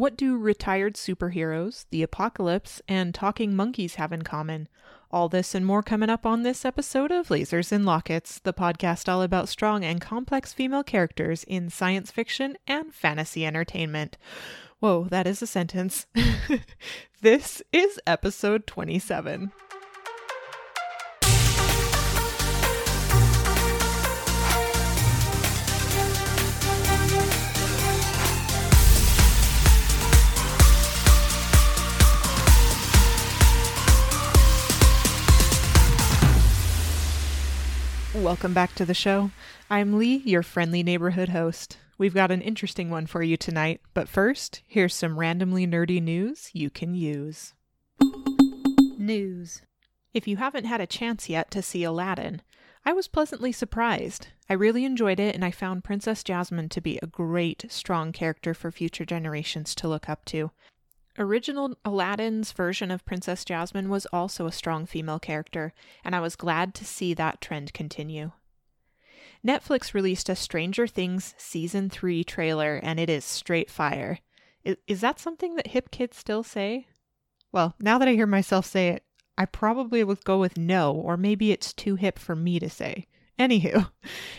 What do retired superheroes, the apocalypse, and talking monkeys have in common? All this and more coming up on this episode of Lasers and Lockets, the podcast all about strong and complex female characters in science fiction and fantasy entertainment. Whoa, that is a sentence. this is episode 27. Welcome back to the show. I'm Lee, your friendly neighborhood host. We've got an interesting one for you tonight, but first, here's some randomly nerdy news you can use. News. If you haven't had a chance yet to see Aladdin, I was pleasantly surprised. I really enjoyed it, and I found Princess Jasmine to be a great, strong character for future generations to look up to. Original Aladdin's version of Princess Jasmine was also a strong female character, and I was glad to see that trend continue. Netflix released a Stranger Things Season 3 trailer, and it is straight fire. Is, is that something that hip kids still say? Well, now that I hear myself say it, I probably would go with no, or maybe it's too hip for me to say. Anywho,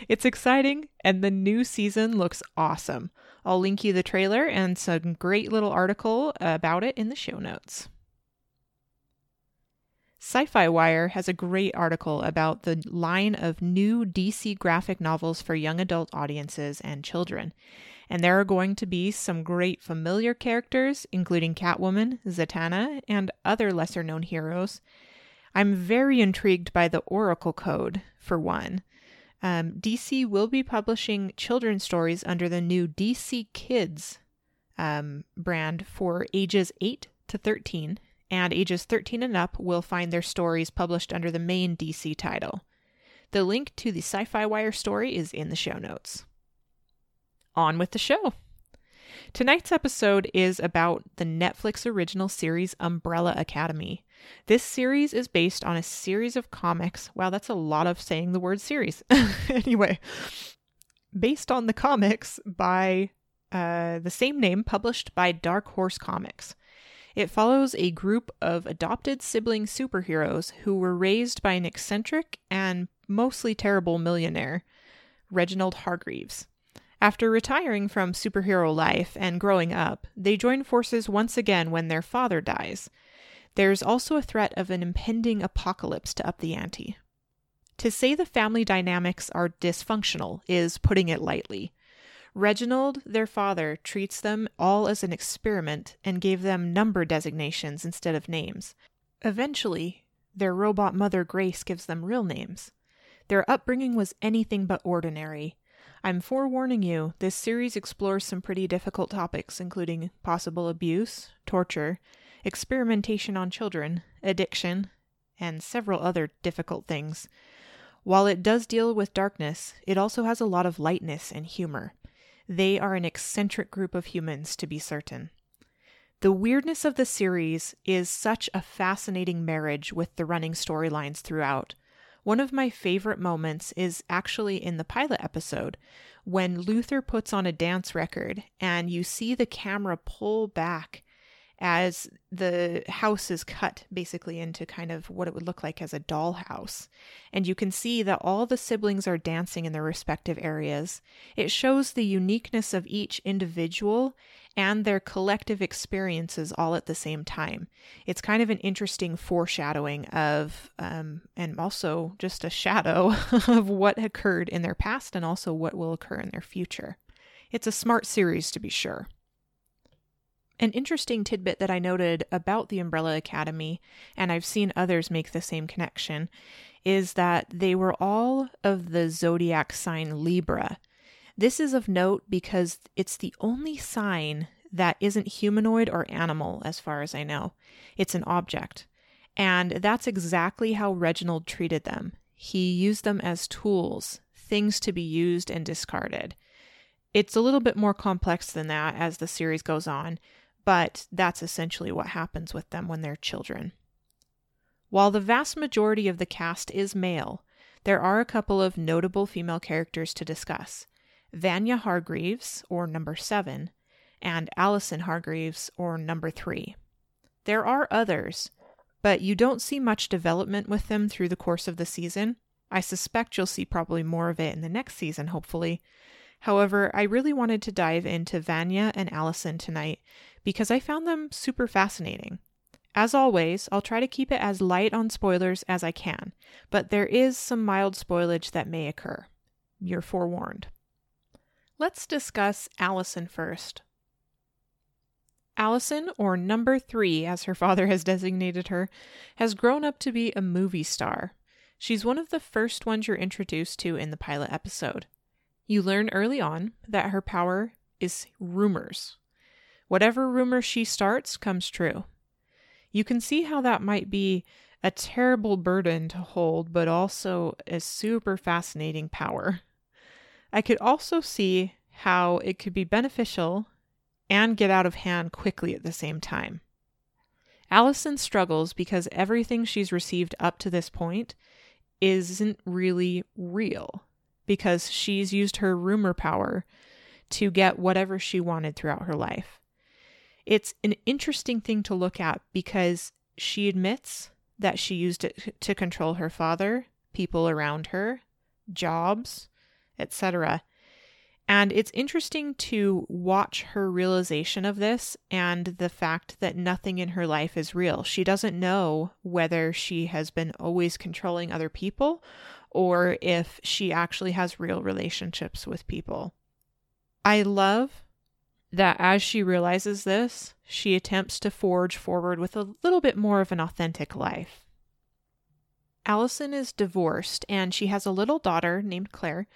it's exciting, and the new season looks awesome. I'll link you the trailer and some great little article about it in the show notes. Sci Fi Wire has a great article about the line of new DC graphic novels for young adult audiences and children. And there are going to be some great familiar characters, including Catwoman, Zatanna, and other lesser known heroes. I'm very intrigued by the Oracle Code, for one. Um, DC will be publishing children's stories under the new DC Kids um, brand for ages 8 to 13, and ages 13 and up will find their stories published under the main DC title. The link to the Sci Fi Wire story is in the show notes. On with the show. Tonight's episode is about the Netflix original series Umbrella Academy. This series is based on a series of comics. Wow, that's a lot of saying the word series. anyway, based on the comics by uh, the same name published by Dark Horse Comics. It follows a group of adopted sibling superheroes who were raised by an eccentric and mostly terrible millionaire, Reginald Hargreeves. After retiring from superhero life and growing up, they join forces once again when their father dies. There's also a threat of an impending apocalypse to up the ante. To say the family dynamics are dysfunctional is putting it lightly. Reginald, their father, treats them all as an experiment and gave them number designations instead of names. Eventually, their robot mother Grace gives them real names. Their upbringing was anything but ordinary. I'm forewarning you, this series explores some pretty difficult topics, including possible abuse, torture, experimentation on children, addiction, and several other difficult things. While it does deal with darkness, it also has a lot of lightness and humor. They are an eccentric group of humans, to be certain. The weirdness of the series is such a fascinating marriage with the running storylines throughout. One of my favorite moments is actually in the pilot episode when Luther puts on a dance record and you see the camera pull back as the house is cut basically into kind of what it would look like as a dollhouse. And you can see that all the siblings are dancing in their respective areas. It shows the uniqueness of each individual and their collective experiences all at the same time. It's kind of an interesting foreshadowing of, um, and also just a shadow of what occurred in their past and also what will occur in their future. It's a smart series to be sure. An interesting tidbit that I noted about the Umbrella Academy, and I've seen others make the same connection, is that they were all of the zodiac sign Libra. This is of note because it's the only sign that isn't humanoid or animal, as far as I know. It's an object. And that's exactly how Reginald treated them. He used them as tools, things to be used and discarded. It's a little bit more complex than that as the series goes on, but that's essentially what happens with them when they're children. While the vast majority of the cast is male, there are a couple of notable female characters to discuss. Vanya Hargreeves, or number seven, and Allison Hargreeves, or number three. There are others, but you don't see much development with them through the course of the season. I suspect you'll see probably more of it in the next season, hopefully. However, I really wanted to dive into Vanya and Allison tonight because I found them super fascinating. As always, I'll try to keep it as light on spoilers as I can, but there is some mild spoilage that may occur. You're forewarned. Let's discuss Allison first. Allison, or number three as her father has designated her, has grown up to be a movie star. She's one of the first ones you're introduced to in the pilot episode. You learn early on that her power is rumors. Whatever rumor she starts comes true. You can see how that might be a terrible burden to hold, but also a super fascinating power. I could also see how it could be beneficial and get out of hand quickly at the same time. Allison struggles because everything she's received up to this point isn't really real, because she's used her rumor power to get whatever she wanted throughout her life. It's an interesting thing to look at because she admits that she used it to control her father, people around her, jobs, etc. And it's interesting to watch her realization of this and the fact that nothing in her life is real. She doesn't know whether she has been always controlling other people or if she actually has real relationships with people. I love that as she realizes this, she attempts to forge forward with a little bit more of an authentic life. Allison is divorced and she has a little daughter named Claire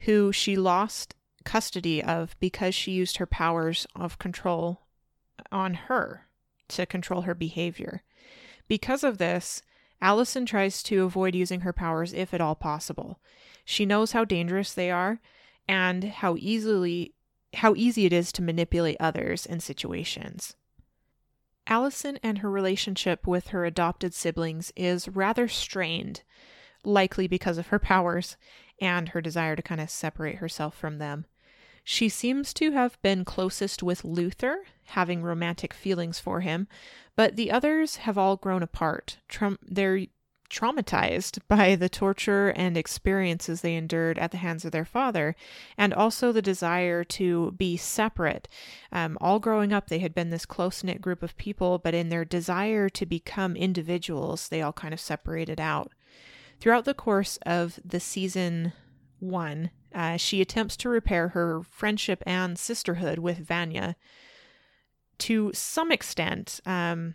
who she lost custody of because she used her powers of control on her to control her behavior. Because of this, Allison tries to avoid using her powers if at all possible. She knows how dangerous they are and how easily how easy it is to manipulate others and situations. Allison and her relationship with her adopted siblings is rather strained, likely because of her powers and her desire to kind of separate herself from them. She seems to have been closest with Luther, having romantic feelings for him, but the others have all grown apart. Trump, they're traumatized by the torture and experiences they endured at the hands of their father, and also the desire to be separate. Um, all growing up, they had been this close knit group of people, but in their desire to become individuals, they all kind of separated out. Throughout the course of the season one, uh, she attempts to repair her friendship and sisterhood with Vanya to some extent. Um,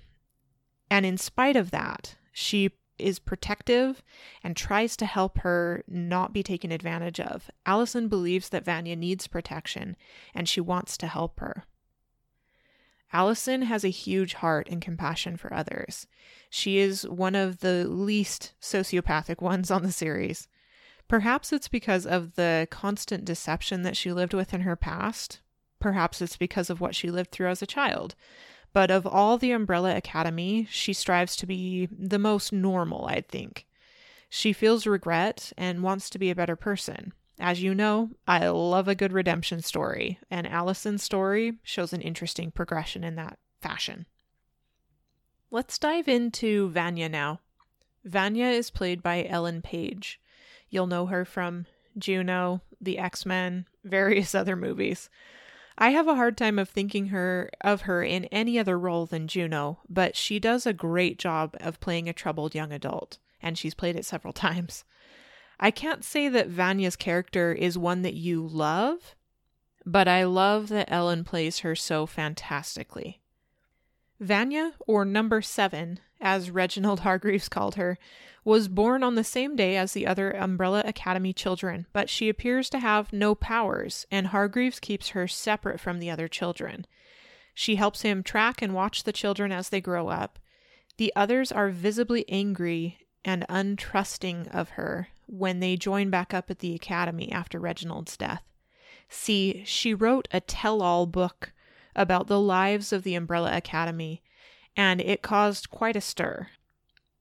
and in spite of that, she is protective and tries to help her not be taken advantage of. Allison believes that Vanya needs protection and she wants to help her. Allison has a huge heart and compassion for others. She is one of the least sociopathic ones on the series. Perhaps it's because of the constant deception that she lived with in her past. Perhaps it's because of what she lived through as a child. But of all the Umbrella Academy, she strives to be the most normal, I'd think. She feels regret and wants to be a better person. As you know, I love a good redemption story, and Allison's story shows an interesting progression in that fashion. Let's dive into Vanya now. Vanya is played by Ellen Page. You'll know her from Juno, The X Men, various other movies. I have a hard time of thinking her of her in any other role than Juno, but she does a great job of playing a troubled young adult, and she's played it several times. I can't say that Vanya's character is one that you love, but I love that Ellen plays her so fantastically. Vanya, or Number Seven, as Reginald Hargreeves called her, was born on the same day as the other Umbrella Academy children, but she appears to have no powers, and Hargreeves keeps her separate from the other children. She helps him track and watch the children as they grow up. The others are visibly angry and untrusting of her when they join back up at the academy after Reginald's death. See, she wrote a tell all book about the lives of the Umbrella Academy, and it caused quite a stir.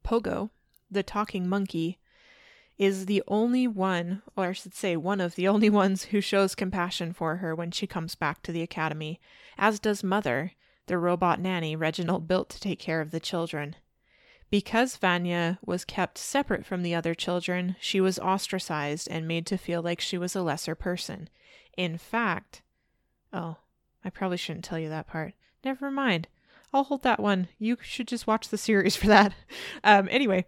Pogo, the talking monkey, is the only one, or I should say, one of the only ones who shows compassion for her when she comes back to the academy, as does Mother, the robot nanny Reginald built to take care of the children. Because Vanya was kept separate from the other children, she was ostracized and made to feel like she was a lesser person. In fact, oh, I probably shouldn't tell you that part. Never mind. I'll hold that one. You should just watch the series for that. Um, anyway,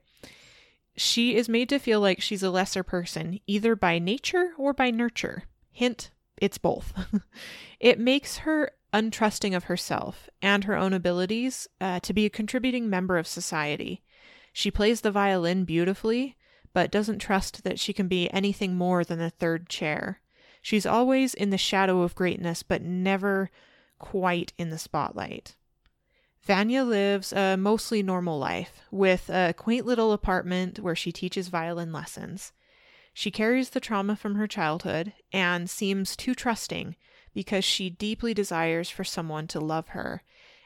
she is made to feel like she's a lesser person, either by nature or by nurture. Hint, it's both. it makes her untrusting of herself and her own abilities uh, to be a contributing member of society. She plays the violin beautifully, but doesn't trust that she can be anything more than a third chair. She's always in the shadow of greatness, but never quite in the spotlight. Vanya lives a mostly normal life, with a quaint little apartment where she teaches violin lessons. She carries the trauma from her childhood and seems too trusting because she deeply desires for someone to love her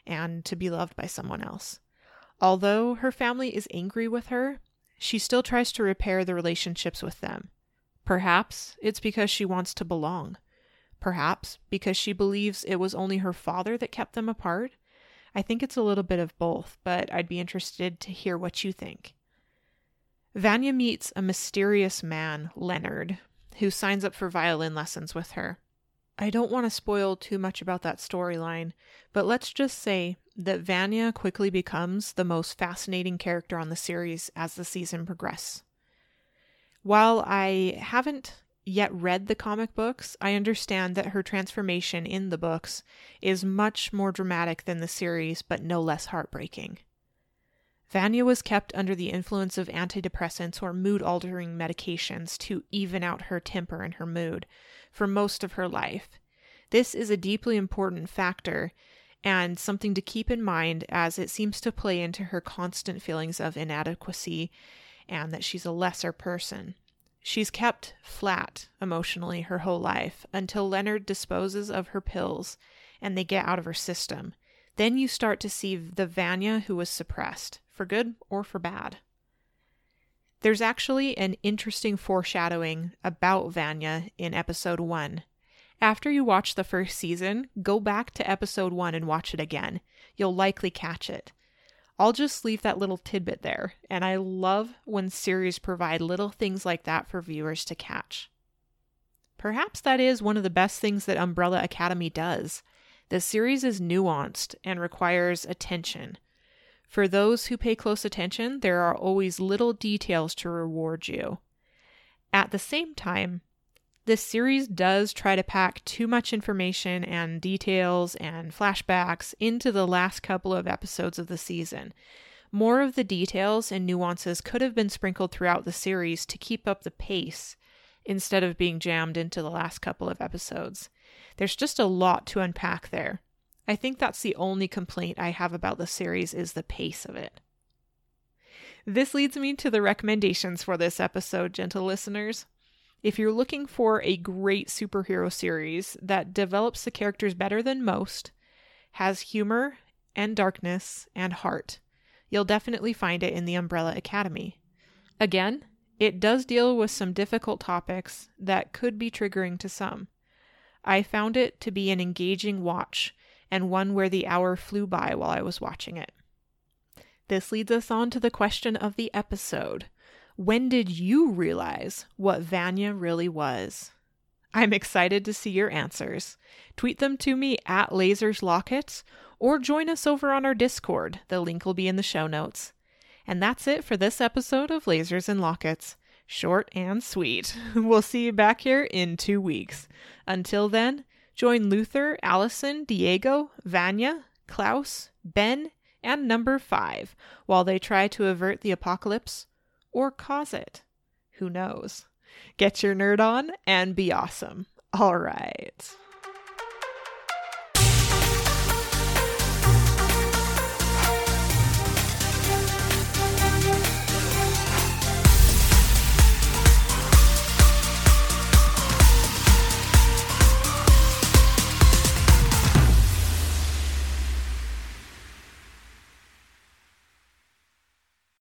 and to be loved by someone else. Although her family is angry with her, she still tries to repair the relationships with them. Perhaps it's because she wants to belong. Perhaps because she believes it was only her father that kept them apart. I think it's a little bit of both, but I'd be interested to hear what you think. Vanya meets a mysterious man, Leonard, who signs up for violin lessons with her. I don't want to spoil too much about that storyline, but let's just say that Vanya quickly becomes the most fascinating character on the series as the season progresses. While I haven't yet read the comic books, I understand that her transformation in the books is much more dramatic than the series, but no less heartbreaking. Vanya was kept under the influence of antidepressants or mood altering medications to even out her temper and her mood for most of her life. This is a deeply important factor and something to keep in mind as it seems to play into her constant feelings of inadequacy and that she's a lesser person. She's kept flat emotionally her whole life until Leonard disposes of her pills and they get out of her system. Then you start to see the Vanya who was suppressed, for good or for bad. There's actually an interesting foreshadowing about Vanya in episode 1. After you watch the first season, go back to episode 1 and watch it again. You'll likely catch it. I'll just leave that little tidbit there, and I love when series provide little things like that for viewers to catch. Perhaps that is one of the best things that Umbrella Academy does. The series is nuanced and requires attention. For those who pay close attention, there are always little details to reward you. At the same time, this series does try to pack too much information and details and flashbacks into the last couple of episodes of the season. More of the details and nuances could have been sprinkled throughout the series to keep up the pace instead of being jammed into the last couple of episodes. There's just a lot to unpack there. I think that's the only complaint I have about the series is the pace of it. This leads me to the recommendations for this episode, gentle listeners. If you're looking for a great superhero series that develops the characters better than most, has humor and darkness and heart, you'll definitely find it in the Umbrella Academy. Again, it does deal with some difficult topics that could be triggering to some. I found it to be an engaging watch and one where the hour flew by while I was watching it. This leads us on to the question of the episode when did you realize what Vanya really was? I'm excited to see your answers. Tweet them to me at Lasers Lockets or join us over on our Discord. The link will be in the show notes. And that's it for this episode of Lasers and Lockets. Short and sweet. We'll see you back here in two weeks. Until then, join Luther, Allison, Diego, Vanya, Klaus, Ben, and number five while they try to avert the apocalypse or cause it. Who knows? Get your nerd on and be awesome. All right.